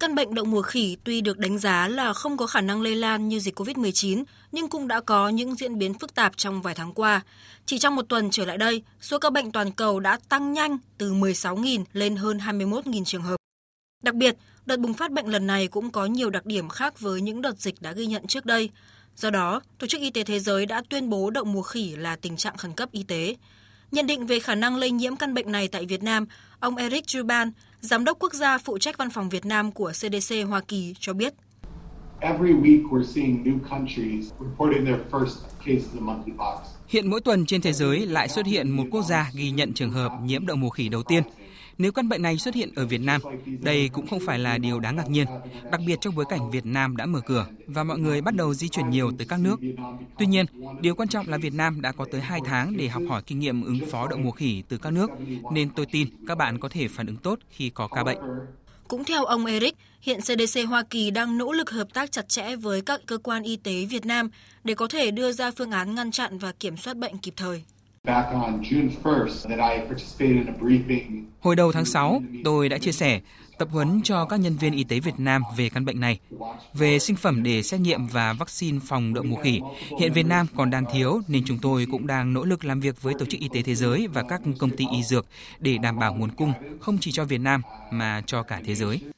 Căn bệnh đậu mùa khỉ tuy được đánh giá là không có khả năng lây lan như dịch COVID-19, nhưng cũng đã có những diễn biến phức tạp trong vài tháng qua. Chỉ trong một tuần trở lại đây, số ca bệnh toàn cầu đã tăng nhanh từ 16.000 lên hơn 21.000 trường hợp. Đặc biệt, đợt bùng phát bệnh lần này cũng có nhiều đặc điểm khác với những đợt dịch đã ghi nhận trước đây. Do đó, Tổ chức Y tế Thế giới đã tuyên bố đậu mùa khỉ là tình trạng khẩn cấp y tế. Nhận định về khả năng lây nhiễm căn bệnh này tại Việt Nam, ông Eric Juban, Giám đốc quốc gia phụ trách văn phòng Việt Nam của CDC Hoa Kỳ cho biết. Hiện mỗi tuần trên thế giới lại xuất hiện một quốc gia ghi nhận trường hợp nhiễm đậu mùa khỉ đầu tiên. Nếu căn bệnh này xuất hiện ở Việt Nam, đây cũng không phải là điều đáng ngạc nhiên, đặc biệt trong bối cảnh Việt Nam đã mở cửa và mọi người bắt đầu di chuyển nhiều tới các nước. Tuy nhiên, điều quan trọng là Việt Nam đã có tới 2 tháng để học hỏi kinh nghiệm ứng phó đậu mùa khỉ từ các nước, nên tôi tin các bạn có thể phản ứng tốt khi có ca bệnh. Cũng theo ông Eric, hiện CDC Hoa Kỳ đang nỗ lực hợp tác chặt chẽ với các cơ quan y tế Việt Nam để có thể đưa ra phương án ngăn chặn và kiểm soát bệnh kịp thời. Hồi đầu tháng 6, tôi đã chia sẻ tập huấn cho các nhân viên y tế Việt Nam về căn bệnh này. Về sinh phẩm để xét nghiệm và vaccine phòng đậu mùa khỉ, hiện Việt Nam còn đang thiếu nên chúng tôi cũng đang nỗ lực làm việc với Tổ chức Y tế Thế giới và các công ty y dược để đảm bảo nguồn cung không chỉ cho Việt Nam mà cho cả thế giới.